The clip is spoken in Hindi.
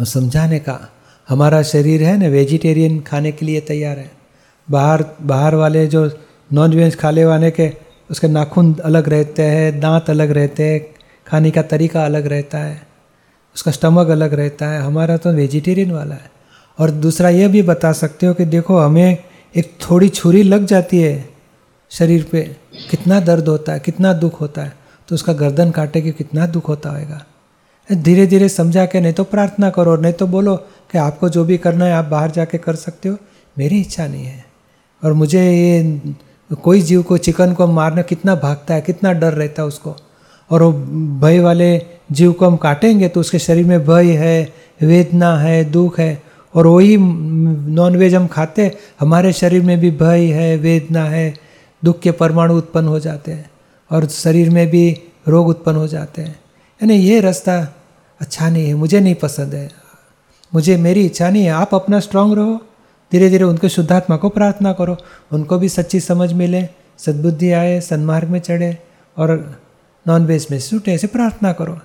समझाने का। हमारा शरीर है ना वेजिटेरियन खाने के लिए तैयार है। बाहर बाहर वाले जो नॉन वेज खाने वाले के, उसके नाखून अलग रहते हैं, दांत अलग रहते हैं, खाने का तरीका अलग रहता है, उसका स्टमक अलग रहता है। हमारा तो वेजिटेरियन वाला है। और दूसरा ये भी बता सकते हो कि देखो, हमें एक थोड़ी छुरी लग जाती है शरीर पे, कितना दर्द होता है, कितना दुख होता है तो उसका गर्दन काटे कि कितना दुख होता होगा। धीरे धीरे समझा के नहीं तो प्रार्थना करो नहीं तो बोलो कि आपको जो भी करना है आप बाहर जाके कर सकते हो। मेरी इच्छा नहीं है। और मुझे ये कोई जीव को, चिकन को मारना कितना भागता है, कितना डर रहता है उसको। और वो भय वाले जीव को हम काटेंगे तो उसके शरीर में भय है, वेदना है, दुख है। और वही नॉन वेज हम खाते, हमारे शरीर में भी भय है, वेदना है, दुख के परमाणु उत्पन्न हो जाते हैं। और शरीर में भी रोग उत्पन्न हो जाते हैं। यानी ये रास्ता अच्छा नहीं है, मुझे नहीं पसंद है। मुझे, मेरी इच्छा नहीं है, आप अपना स्ट्रांग रहो धीरे धीरे उनके शुद्धात्मा को प्रार्थना करो, उनको भी सच्ची समझ मिले, सद्बुद्धि आए, सन्मार्ग में चढ़े और नॉन वेज में छूटे ऐसे प्रार्थना करो।